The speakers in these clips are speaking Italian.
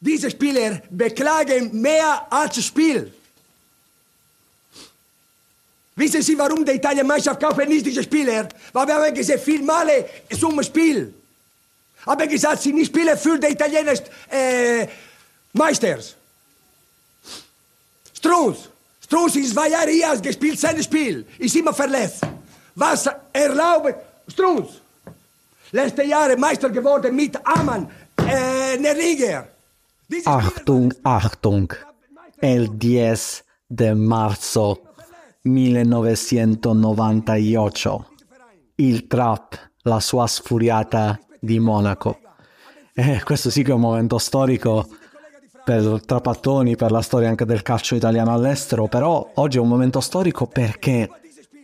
Diese Spieler beklagen mehr als Spiel. Wissen Sie, warum die Italienmannschaft kaufen nicht diese Spieler? Weil wir haben gesehen, viel Male zum Spiel. Haben gesagt, sie nicht spielen für die italienischen äh, Meisters. Strunz. Strunz ist zwei Jahre hier, hat gespielt sein Spiel. Ist immer verletzt. Was erlaubt Strunz? Letzte Jahre Meister geworden mit Amann, äh. Diese Achtung, Achtung. El 10 de marzo 1998. Il trap, la sua sfuriata di Monaco. Eh, questo sì che è un momento storico per Trapattoni, per la storia anche del calcio italiano all'estero, però oggi è un momento storico perché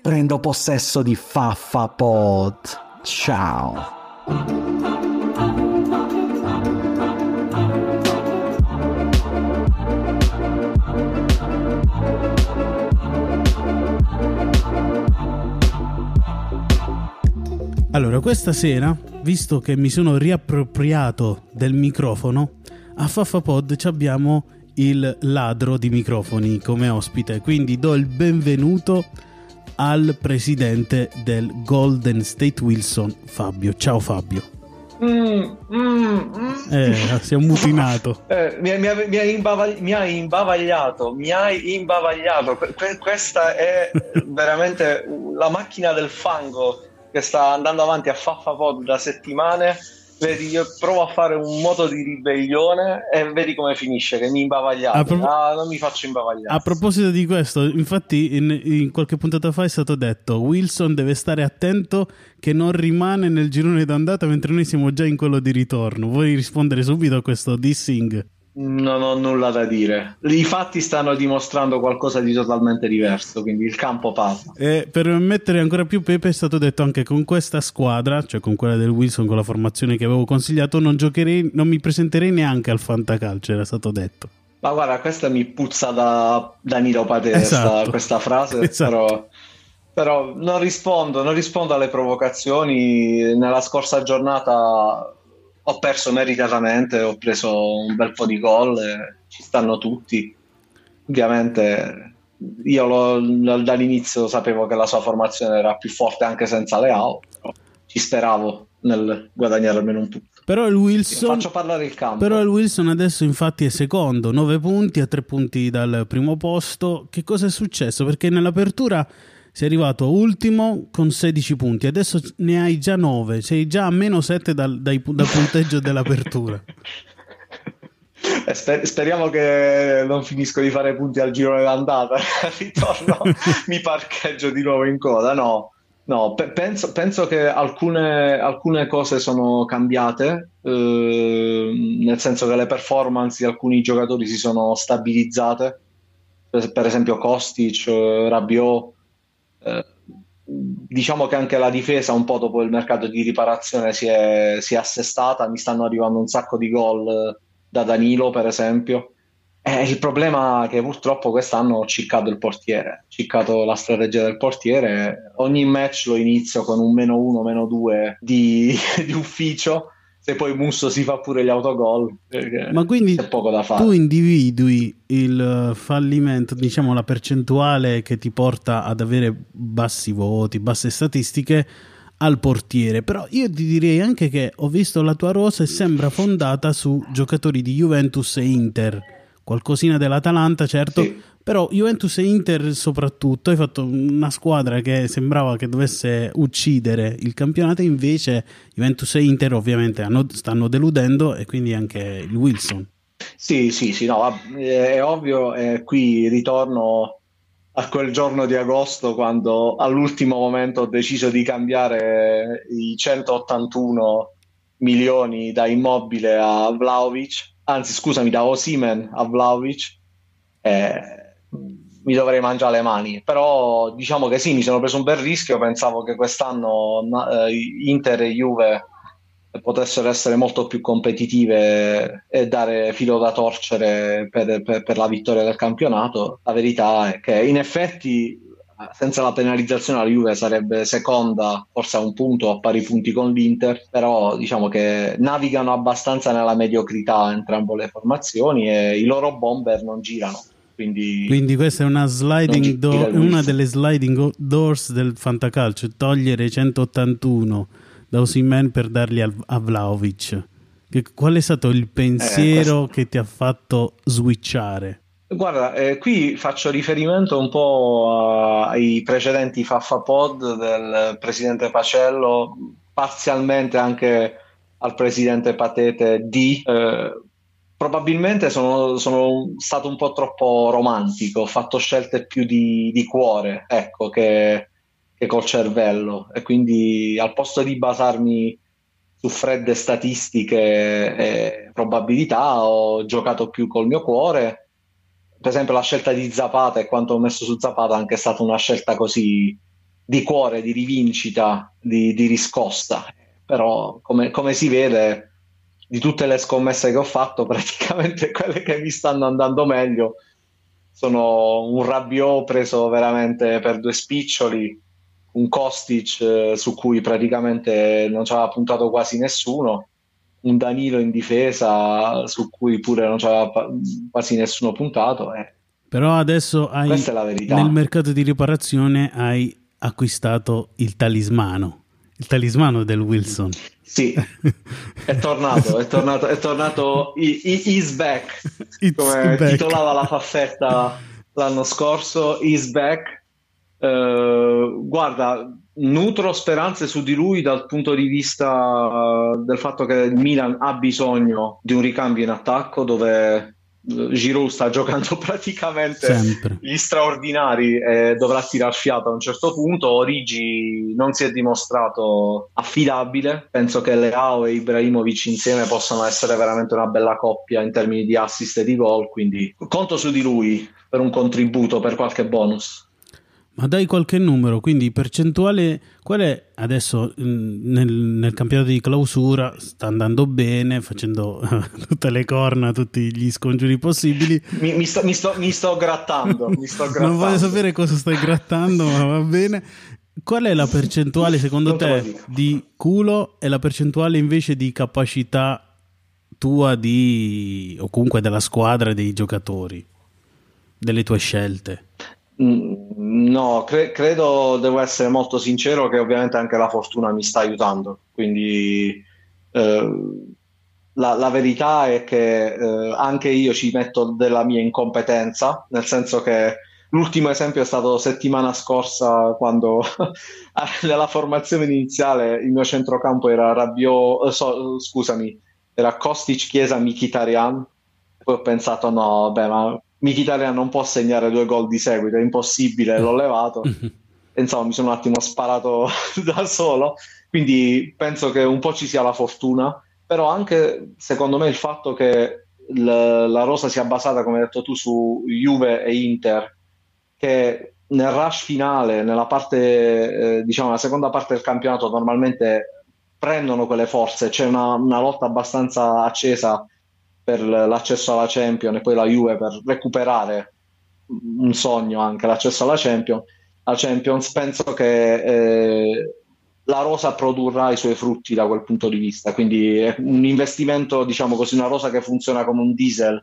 prendo possesso di Faffa Pod. Ciao. Allora, questa sera, visto che mi sono riappropriato del microfono, a Faffapod ci abbiamo il ladro di microfoni come ospite, quindi do il benvenuto al presidente del Golden State Wilson, Fabio. Ciao Fabio. Mm, mm, mm. Eh, si è mutinato. Eh, mi, mi, mi, ha imbavagli- mi ha imbavagliato, mi hai imbavagliato. Que- que- questa è veramente la macchina del fango che sta andando avanti a Faffa Pod da settimane. Vedi, io provo a fare un moto di ribellione e vedi come finisce, che mi imbavagliate. Pro- ah, non mi faccio imbavagliare. A proposito di questo, infatti in, in qualche puntata fa è stato detto Wilson deve stare attento che non rimane nel girone d'andata mentre noi siamo già in quello di ritorno. Vuoi rispondere subito a questo dissing? Non ho nulla da dire. I fatti stanno dimostrando qualcosa di totalmente diverso, quindi il campo passa. E per mettere ancora più pepe è stato detto anche con questa squadra, cioè con quella del Wilson, con la formazione che avevo consigliato, non giocherei, non mi presenterei neanche al fantacalcio, era stato detto. Ma guarda, questa mi puzza da Danilo Padere, Esatto. sta- questa frase, Esatto. però, però non rispondo, non rispondo alle provocazioni. Nella scorsa giornata ho perso meritatamente, ho preso un bel po' di gol, e ci stanno tutti. Ovviamente io lo- dall'inizio sapevo che la sua formazione era più forte anche senza Leao, ci speravo nel guadagnare almeno un punto. Però il Wilson... Faccio parlare il campo. Però il Wilson adesso infatti è secondo, 9 punti a 3 punti dal primo posto. Che cosa è successo? Perché nell'apertura sei arrivato ultimo con 16 punti, adesso ne hai già 9, sei già a meno 7 dal, dai- dal punteggio dell'apertura. Eh, sper- speriamo che non finisco di fare punti al girone d'andata. Ritorno, mi parcheggio di nuovo in coda. No, no, pe- penso, penso che alcune, alcune cose sono cambiate, eh, nel senso che le performance di alcuni giocatori si sono stabilizzate. Per, per esempio, Kostic, eh, Rabiot. Eh, diciamo che anche la difesa, un po' dopo il mercato di riparazione, si è, si è assestata. Mi stanno arrivando un sacco di gol eh, da Danilo, per esempio. Eh, il problema è che purtroppo quest'anno ho ciccato il portiere, ho ciccato la strategia del portiere. Ogni match lo inizio con un meno uno, meno due di, di ufficio. Se poi Musso si fa pure gli autogol, Ma quindi c'è poco da fare. tu individui il eh, fallimento, diciamo la percentuale che ti porta ad avere bassi voti, basse statistiche al portiere. Però io ti direi anche che ho visto la tua rosa e sembra fondata su giocatori di Juventus e Inter. Qualcosina dell'Atalanta, certo, Sì. però Juventus e Inter soprattutto hai fatto una squadra che sembrava che dovesse uccidere il campionato, invece Juventus e Inter ovviamente hanno- stanno deludendo e quindi anche il Wilson. Sì, sì, sì, no, vabb- è ovvio, e qui ritorno a quel giorno di agosto quando all'ultimo momento ho deciso di cambiare i 181 milioni da immobile a Vlaovic, anzi scusami, da Osimen a Vlaovic, e mi dovrei mangiare le mani, però diciamo che sì, mi sono preso un bel rischio, pensavo che quest'anno eh, Inter e Juve potessero essere molto più competitive e dare filo da torcere per, per- per la vittoria del campionato. La verità è che in effetti senza la penalizzazione la Juve sarebbe seconda, forse a un punto, a pari punti con l'Inter, però diciamo che navigano abbastanza nella mediocrità entrambe le formazioni e i loro bomber non girano. Quindi, Quindi questa è una, sliding do- una delle sliding doors del fantacalcio, togliere 181 da Osimen per darli a, a Vlaovic. Che, qual è stato il pensiero eh, questo... che ti ha fatto switchare? Guarda, eh, qui faccio riferimento un po' ai precedenti Faffa Pod del presidente Pacello, parzialmente anche al presidente Patete D. Eh, probabilmente sono, sono, stato un po' troppo romantico, ho fatto scelte più di, di cuore, ecco, che, che, col cervello. E quindi al posto di basarmi su fredde statistiche e probabilità, ho giocato più col mio cuore per esempio la scelta di Zapata e quanto ho messo su Zapata è anche stata una scelta così di cuore, di rivincita, di, di riscossa. Però come, come, si vede, di tutte le scommesse che ho fatto, praticamente quelle che mi stanno andando meglio sono un Rabiot preso veramente per due spiccioli, un Kostic eh, su cui praticamente non ci aveva puntato quasi nessuno un Danilo in difesa su cui pure non c'era quasi nessuno puntato. Eh. Però adesso hai, nel mercato di riparazione hai acquistato il talismano, il talismano del Wilson. Sì, è tornato, è tornato, è tornato, is back, It's come back. titolava la faffetta l'anno scorso, is back. Uh, guarda, nutro speranze su di lui dal punto di vista uh, del fatto che il Milan ha bisogno di un ricambio in attacco dove uh, Giroud sta giocando praticamente Sempre. gli straordinari e dovrà tirar fiato a un certo punto. Origi non si è dimostrato affidabile. Penso che Leao e Ibrahimovic insieme possano essere veramente una bella coppia in termini di assist e di gol. Quindi conto su di lui per un contributo, per qualche bonus. Ma dai qualche numero, quindi percentuale, qual è adesso nel, nel campionato di clausura? Sta andando bene, facendo tutte le corna, tutti gli scongiuri possibili. Mi, mi, sto, mi, sto, mi sto, grattando, mi sto grattando. non voglio sapere cosa stai grattando, ma va bene. Qual è la percentuale secondo te di culo e la percentuale invece di capacità tua di, o comunque della squadra dei giocatori, delle tue scelte? Mm, no, cre- credo, devo essere molto sincero, che ovviamente anche la fortuna mi sta aiutando. Quindi eh, la, la, verità è che eh, anche io ci metto della mia incompetenza, nel senso che l'ultimo esempio è stato settimana scorsa quando nella formazione iniziale il mio centrocampo era Rabiot, eh, so, scusami, era Kostic, Chiesa, Mkhitaryan. Poi ho pensato no, beh, ma Mkhitaryan non può segnare due gol di seguito, è impossibile, l'ho levato. insomma, mi sono un attimo sparato da solo, quindi penso che un po' ci sia la fortuna, però anche secondo me il fatto che l- la rosa sia basata, come hai detto tu, su Juve e Inter, che nel rush finale, nella parte, eh, diciamo, la seconda parte del campionato normalmente prendono quelle forze, c'è una, una lotta abbastanza accesa per l'accesso alla Champions e poi la Juve per recuperare un sogno anche l'accesso alla Champions, la Champions penso che eh, la rosa produrrà i suoi frutti da quel punto di vista quindi è un investimento diciamo così una rosa che funziona come un diesel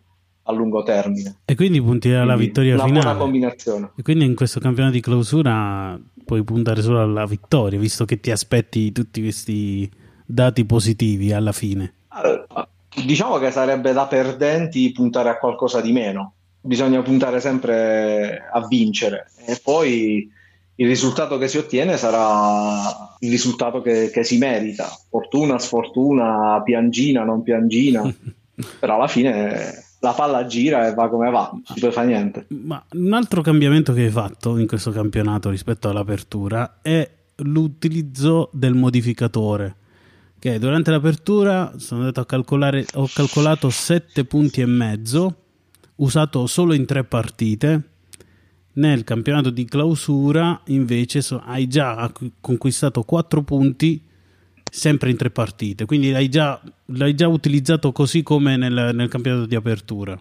a lungo termine. E quindi punti alla quindi vittoria una finale. buona combinazione. E quindi in questo campionato di clausura puoi puntare solo alla vittoria visto che ti aspetti tutti questi dati positivi alla fine. Uh, Diciamo che sarebbe da perdenti puntare a qualcosa di meno, bisogna puntare sempre a vincere. E poi il risultato che si ottiene sarà il risultato che, che si merita, fortuna, sfortuna, piangina, non piangina, però alla fine la palla gira e va come va, non si può fare niente. Ma un altro cambiamento che hai fatto in questo campionato rispetto all'apertura è l'utilizzo del modificatore che durante l'apertura sono andato a calcolare, ho calcolato 7 punti e mezzo, usato solo in tre partite. Nel campionato di clausura invece so, hai già conquistato 4 punti sempre in tre partite, quindi l'hai già, l'hai già utilizzato così come nel, nel campionato di apertura.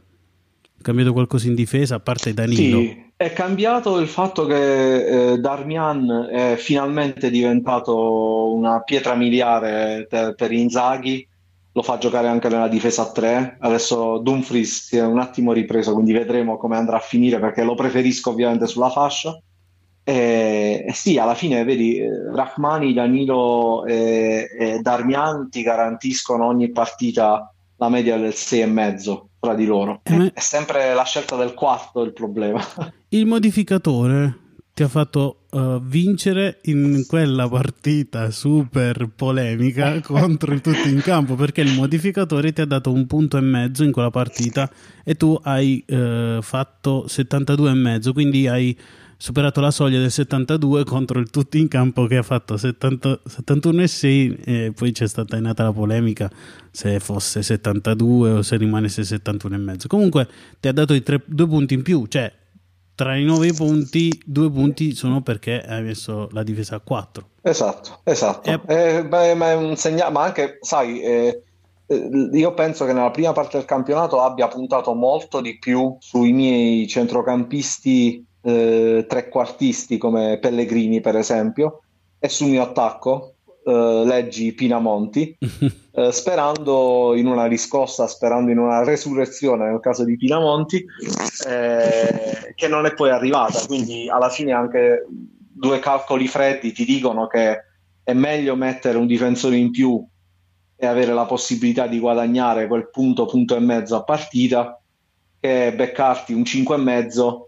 Cambiato qualcosa in difesa a parte Danilo? Sì. È cambiato il fatto che eh, Darmian è finalmente diventato una pietra miliare per, per Inzaghi, lo fa giocare anche nella difesa a tre. Adesso Dumfries si è un attimo ripreso, quindi vedremo come andrà a finire perché lo preferisco ovviamente sulla fascia. E, e sì, alla fine vedi, eh, Rahmani, Danilo e, e Darmian ti garantiscono ogni partita la media del 6,5 tra di loro. Eh, è sempre la scelta del quarto il problema. Il modificatore ti ha fatto uh, vincere in quella partita super polemica contro il tutti in campo perché il modificatore ti ha dato un punto e mezzo in quella partita e tu hai uh, fatto 72 e mezzo quindi hai superato la soglia del 72 contro il tutti in campo che ha fatto 70, 71 e 6 e poi c'è stata è nata la polemica se fosse 72 o se rimanesse 71 e mezzo. Comunque ti ha dato i tre, due punti in più cioè tra i 9 punti due punti sono perché hai messo la difesa a 4 esatto esatto. E... eh, beh, ma è un segnale ma anche sai eh, eh, io penso che nella prima parte del campionato abbia puntato molto di più sui miei centrocampisti eh, trequartisti come Pellegrini per esempio e sul mio attacco eh, leggi Pinamonti eh, sperando in una riscossa sperando in una resurrezione nel caso di Pinamonti eh, che non è poi arrivata. Quindi alla fine anche due calcoli freddi ti dicono che è meglio mettere un difensore in più e avere la possibilità di guadagnare quel punto, punto e mezzo a partita che beccarti un 5 e mezzo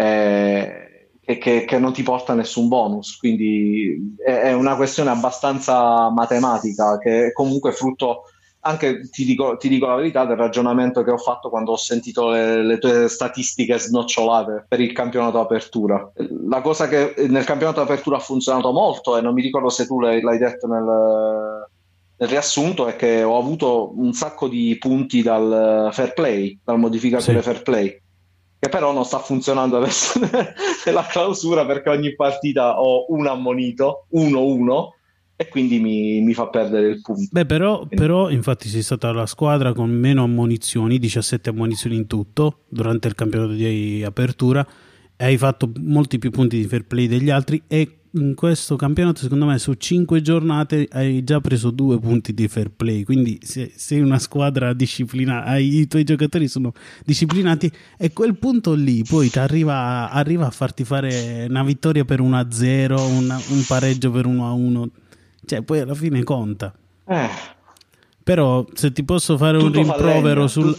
eh, che, che, non ti porta nessun bonus. Quindi è, è, una questione abbastanza matematica che è comunque frutto anche, ti dico, ti dico, la verità, del ragionamento che ho fatto quando ho sentito le, le tue statistiche snocciolate per il campionato apertura. La cosa che nel campionato apertura ha funzionato molto e non mi ricordo se tu l'hai, l'hai detto nel nel riassunto è che ho avuto un sacco di punti dal fair play, dal modificatore sì. fair play che però non sta funzionando adesso nella clausura perché ogni partita ho un ammonito, 1-1 e quindi mi, mi, fa perdere il punto. Beh, però, però, infatti sei stata la squadra con meno ammonizioni, 17 ammonizioni in tutto durante il campionato di apertura, e hai fatto molti più punti di fair play degli altri e in questo campionato, secondo me, su 5 giornate hai già preso due punti di fair play. Quindi, se sei una squadra disciplinata, i tuoi giocatori sono disciplinati, e quel punto lì poi ti arriva, arriva, a farti fare una vittoria per 1-0, una, un pareggio per 1-1. Cioè, poi alla fine conta. Eh però se ti posso fare tutto un rimprovero sul,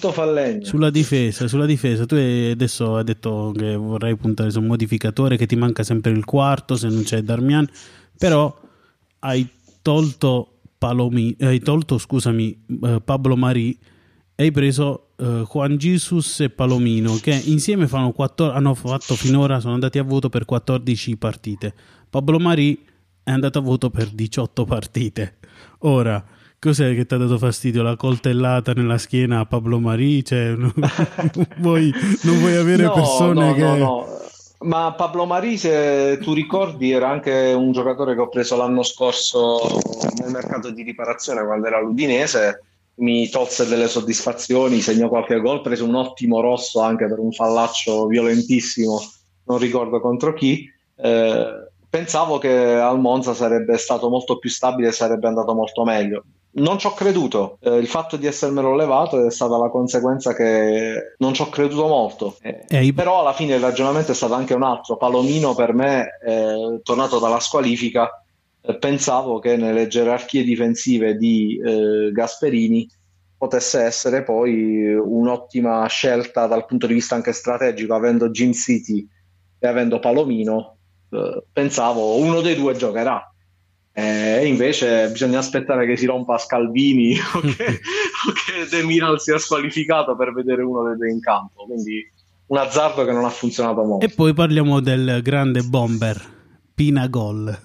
sulla, difesa, sulla difesa, tu adesso hai detto che vorrei puntare su un modificatore che ti manca sempre il quarto se non c'è Darmian, però hai tolto, Palomi, hai tolto scusami, uh, Pablo Mari e hai preso uh, Juan Jesus e Palomino che insieme 14, hanno fatto finora, sono andati a voto per 14 partite. Pablo Mari è andato a voto per 18 partite. Ora Cos'è che ti ha dato fastidio? La coltellata nella schiena a Pablo Marì? Cioè, non, vuoi, non vuoi avere no, persone no, che... No, no. Ma Pablo Marì, se tu ricordi, era anche un giocatore che ho preso l'anno scorso nel mercato di riparazione quando era l'Udinese. Mi tolse delle soddisfazioni, segnò qualche gol, prese un ottimo rosso anche per un fallaccio violentissimo, non ricordo contro chi. Eh, pensavo che al Monza sarebbe stato molto più stabile e sarebbe andato molto meglio non ci ho creduto. Eh, il fatto di essermelo levato è stata la conseguenza che non ci ho creduto molto. Eh, Ehi. Però alla fine il ragionamento è stato anche un altro. Palomino per me, eh, tornato dalla squalifica, eh, pensavo che nelle gerarchie difensive di eh, Gasperini potesse essere poi un'ottima scelta dal punto di vista anche strategico, avendo Jim City e avendo Palomino. Eh, pensavo uno dei due giocherà e invece bisogna aspettare che si rompa Scalvini o che, o che De Miral sia squalificato per vedere uno dei due in campo. Quindi un azzardo che non ha funzionato molto. E poi parliamo del grande bomber Pina Gol.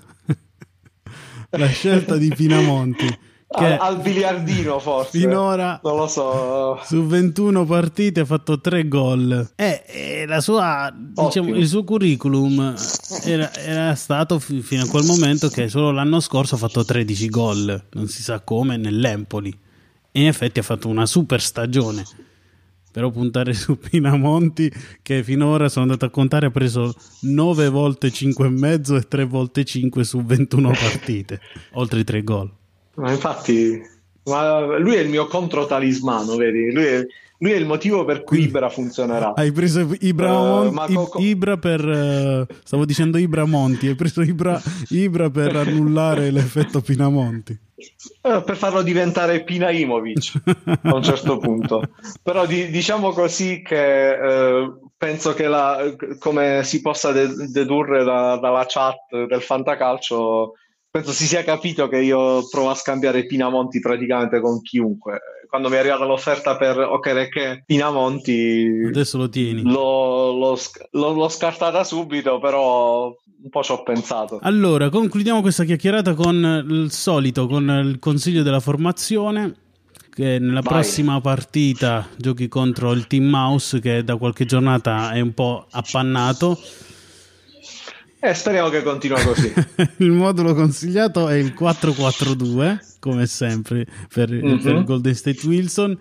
La scelta di Pinamonti al, al, biliardino forse. finora non lo so. su 21 partite ha fatto 3 gol. E, e la sua, diciamo, il suo curriculum era, era stato f- fino a quel momento che solo l'anno scorso ha fatto 13 gol. Non si sa come nell'Empoli. E in effetti ha fatto una super stagione. Però puntare su Pinamonti che finora sono andato a contare ha preso 9 volte 5,5 e 3 volte 5 su 21 partite, oltre i 3 gol. Ma infatti, ma lui è il mio controtalismano, vedi? Lui è, lui è il motivo per cui Ibra funzionerà. Hai preso Ibra, uh, Mon- co- Ibra per... Uh, stavo dicendo Ibra Monti, hai preso Ibra, Ibra per annullare l'effetto Pinamonti. Uh, per farlo diventare Pinaimovic a un certo punto. Però di, diciamo così che uh, penso che la, come si possa de- dedurre da, dalla chat del fantacalcio penso si sia capito che io provo a scambiare Pinamonti praticamente con chiunque. Quando mi è arrivata l'offerta per Okereke Pinamonti, adesso lo tieni. L'ho, l'ho, l'ho, l'ho scartata subito, però un po' ci ho pensato. Allora, concludiamo questa chiacchierata con il solito, con il consiglio della formazione. Che nella Vai. prossima partita giochi contro il Team Mouse, che da qualche giornata è un po' appannato eh, speriamo che continua così. il modulo consigliato è il 4-4-2, come sempre per, mm-hmm. per Golden State Wilson.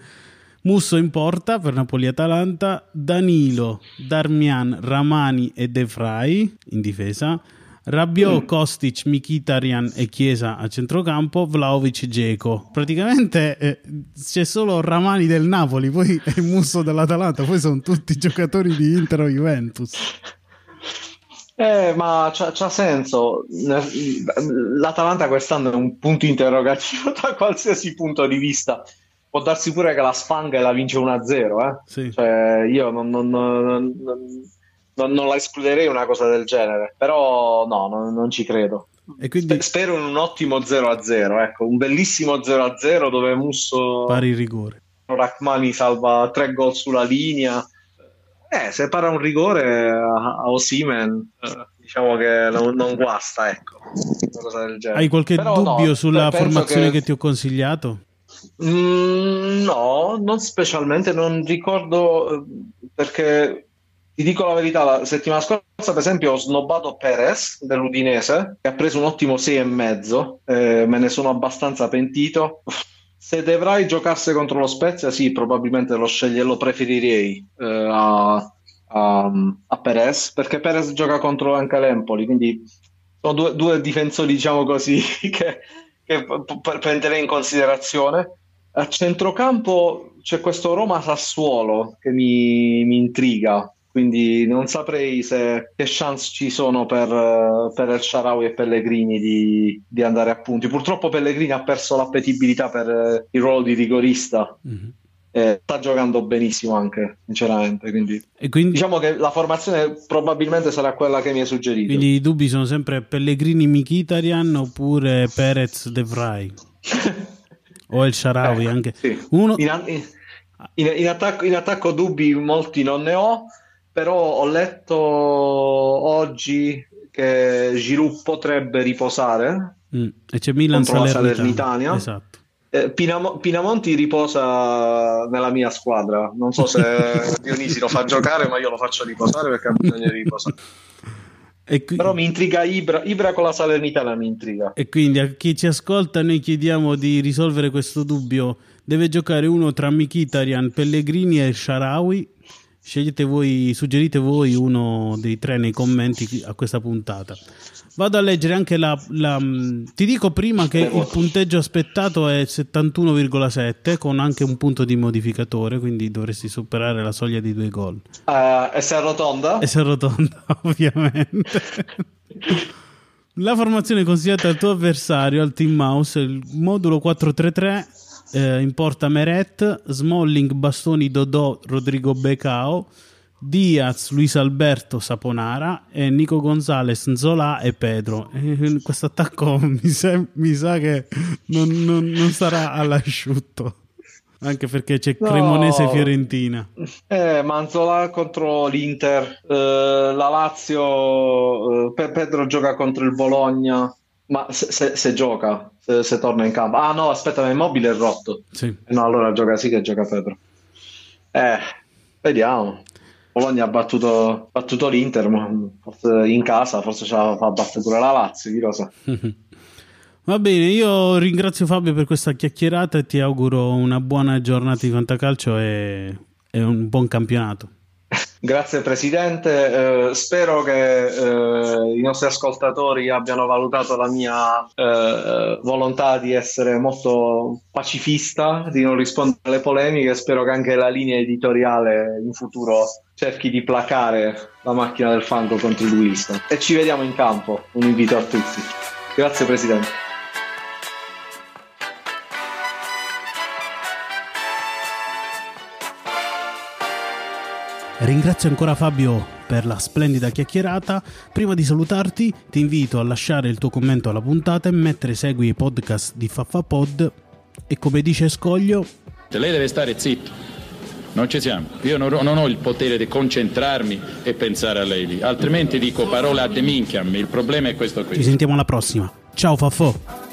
Musso in porta per Napoli-Atalanta, Danilo, Darmian, Ramani e De Vrij in difesa, Rabiot, mm. Kostic, Mkhitaryan e Chiesa a centrocampo, Vlaovic, Geco. Praticamente eh, c'è solo Ramani del Napoli, poi è Musso dell'Atalanta, poi sono tutti giocatori di Inter o Juventus. Eh, ma c'ha, c'ha, senso. L'Atalanta quest'anno è un punto interrogativo da qualsiasi punto di vista. Può darsi pure che la Sfanga la vince 1-0. Eh? Sì. Cioè, io non, non, non, non, la escluderei una cosa del genere, però no, non, ci credo. E quindi... Spero in un ottimo 0-0, ecco, un bellissimo 0-0 dove Musso... Pari rigore. Rachmani salva tre gol sulla linea eh, se para un rigore a, a Osimen, eh, diciamo che non, non guasta, ecco. Hai qualche Però dubbio no, sulla formazione che... che... ti ho consigliato? Mm, no, non specialmente, non ricordo eh, perché ti dico la verità, la settimana scorsa per esempio ho snobbato Perez dell'Udinese che ha preso un ottimo 6,5, eh, me ne sono abbastanza pentito. Se Devrai giocasse contro lo Spezia, sì, probabilmente lo, sceglie, lo preferirei eh, a, a, a, Perez, perché Perez gioca contro anche l'Empoli, quindi sono due, due difensori, diciamo così, che, che prenderei in considerazione. A centrocampo c'è questo Roma-Sassuolo che mi, mi intriga, quindi non saprei se, che chance ci sono per, per El Sharawi e Pellegrini di, di, andare a punti. Purtroppo Pellegrini ha perso l'appetibilità per il ruolo di rigorista. Mm-hmm. Eh, sta giocando benissimo anche, sinceramente. Quindi, quindi, diciamo che la formazione probabilmente sarà quella che mi hai suggerito. Quindi i dubbi sono sempre Pellegrini Mkhitaryan oppure Perez De Vrij o El Sharawi eh, anche. Sì. Uno... In, in, in, attacco, in attacco dubbi molti non ne ho però ho letto oggi che Giroud potrebbe riposare mm. e c'è Milan Salernitana, Salernitana. Esatto. Eh, Pinam- Pinamonti riposa nella mia squadra non so se Dionisi lo fa giocare ma io lo faccio riposare perché ha bisogno di riposare Qui... Però mi intriga Ibra, Ibra con la Salernitana mi intriga. E quindi a chi ci ascolta noi chiediamo di risolvere questo dubbio. Deve giocare uno tra Mkhitaryan, Pellegrini e Sharawi Scegliete voi, suggerite voi uno dei tre nei commenti a questa puntata. Vado a leggere anche la, la ti dico prima che il punteggio aspettato è 71,7 con anche un punto di modificatore, quindi dovresti superare la soglia di due gol. Uh, e se arrotonda? E se arrotonda, ovviamente. la formazione consigliata al tuo avversario, al Team Mouse, il modulo 433 eh, in porta Meret, Smalling, Bastoni, Dodò, Rodrigo Becao, Diaz, Luis Alberto, Saponara e Nico Gonzalez, Zola e Pedro. Eh, questo attacco mi, mi, sa che non, non, non sarà all'asciutto. Anche perché c'è no. Cremonese Fiorentina. Eh, Manzola contro l'Inter, eh, la Lazio, eh, Pedro gioca contro il Bologna. Ma se, se, se gioca, se, se, torna in campo. Ah no, aspetta, ma immobile è rotto. Sì. No, allora gioca sì che gioca Pedro. Eh, vediamo. Bologna ha battuto, battuto l'Inter, ma forse in casa, forse ce la fa battere pure la Lazio, chi lo sa. Va bene, io ringrazio Fabio per questa chiacchierata e ti auguro una buona giornata di fantacalcio e, e un buon campionato. Grazie Presidente, eh, spero che eh, i nostri ascoltatori abbiano valutato la mia eh, volontà di essere molto pacifista, di non rispondere alle polemiche, spero che anche la linea editoriale in futuro cerchi di placare la macchina del fango contro il Wilson. E ci vediamo in campo, un invito a tutti. Grazie Presidente. Ringrazio ancora Fabio per la splendida chiacchierata. Prima di salutarti, ti invito a lasciare il tuo commento alla puntata e mettere segui i podcast di FaffaPod. E come dice Scoglio, lei deve stare zitto. Non ci siamo. Io non, non, ho il potere di concentrarmi e pensare a lei lì. Altrimenti dico parole ad minchiam. Il problema è questo qui. Ci sentiamo alla prossima. Ciao Faffo.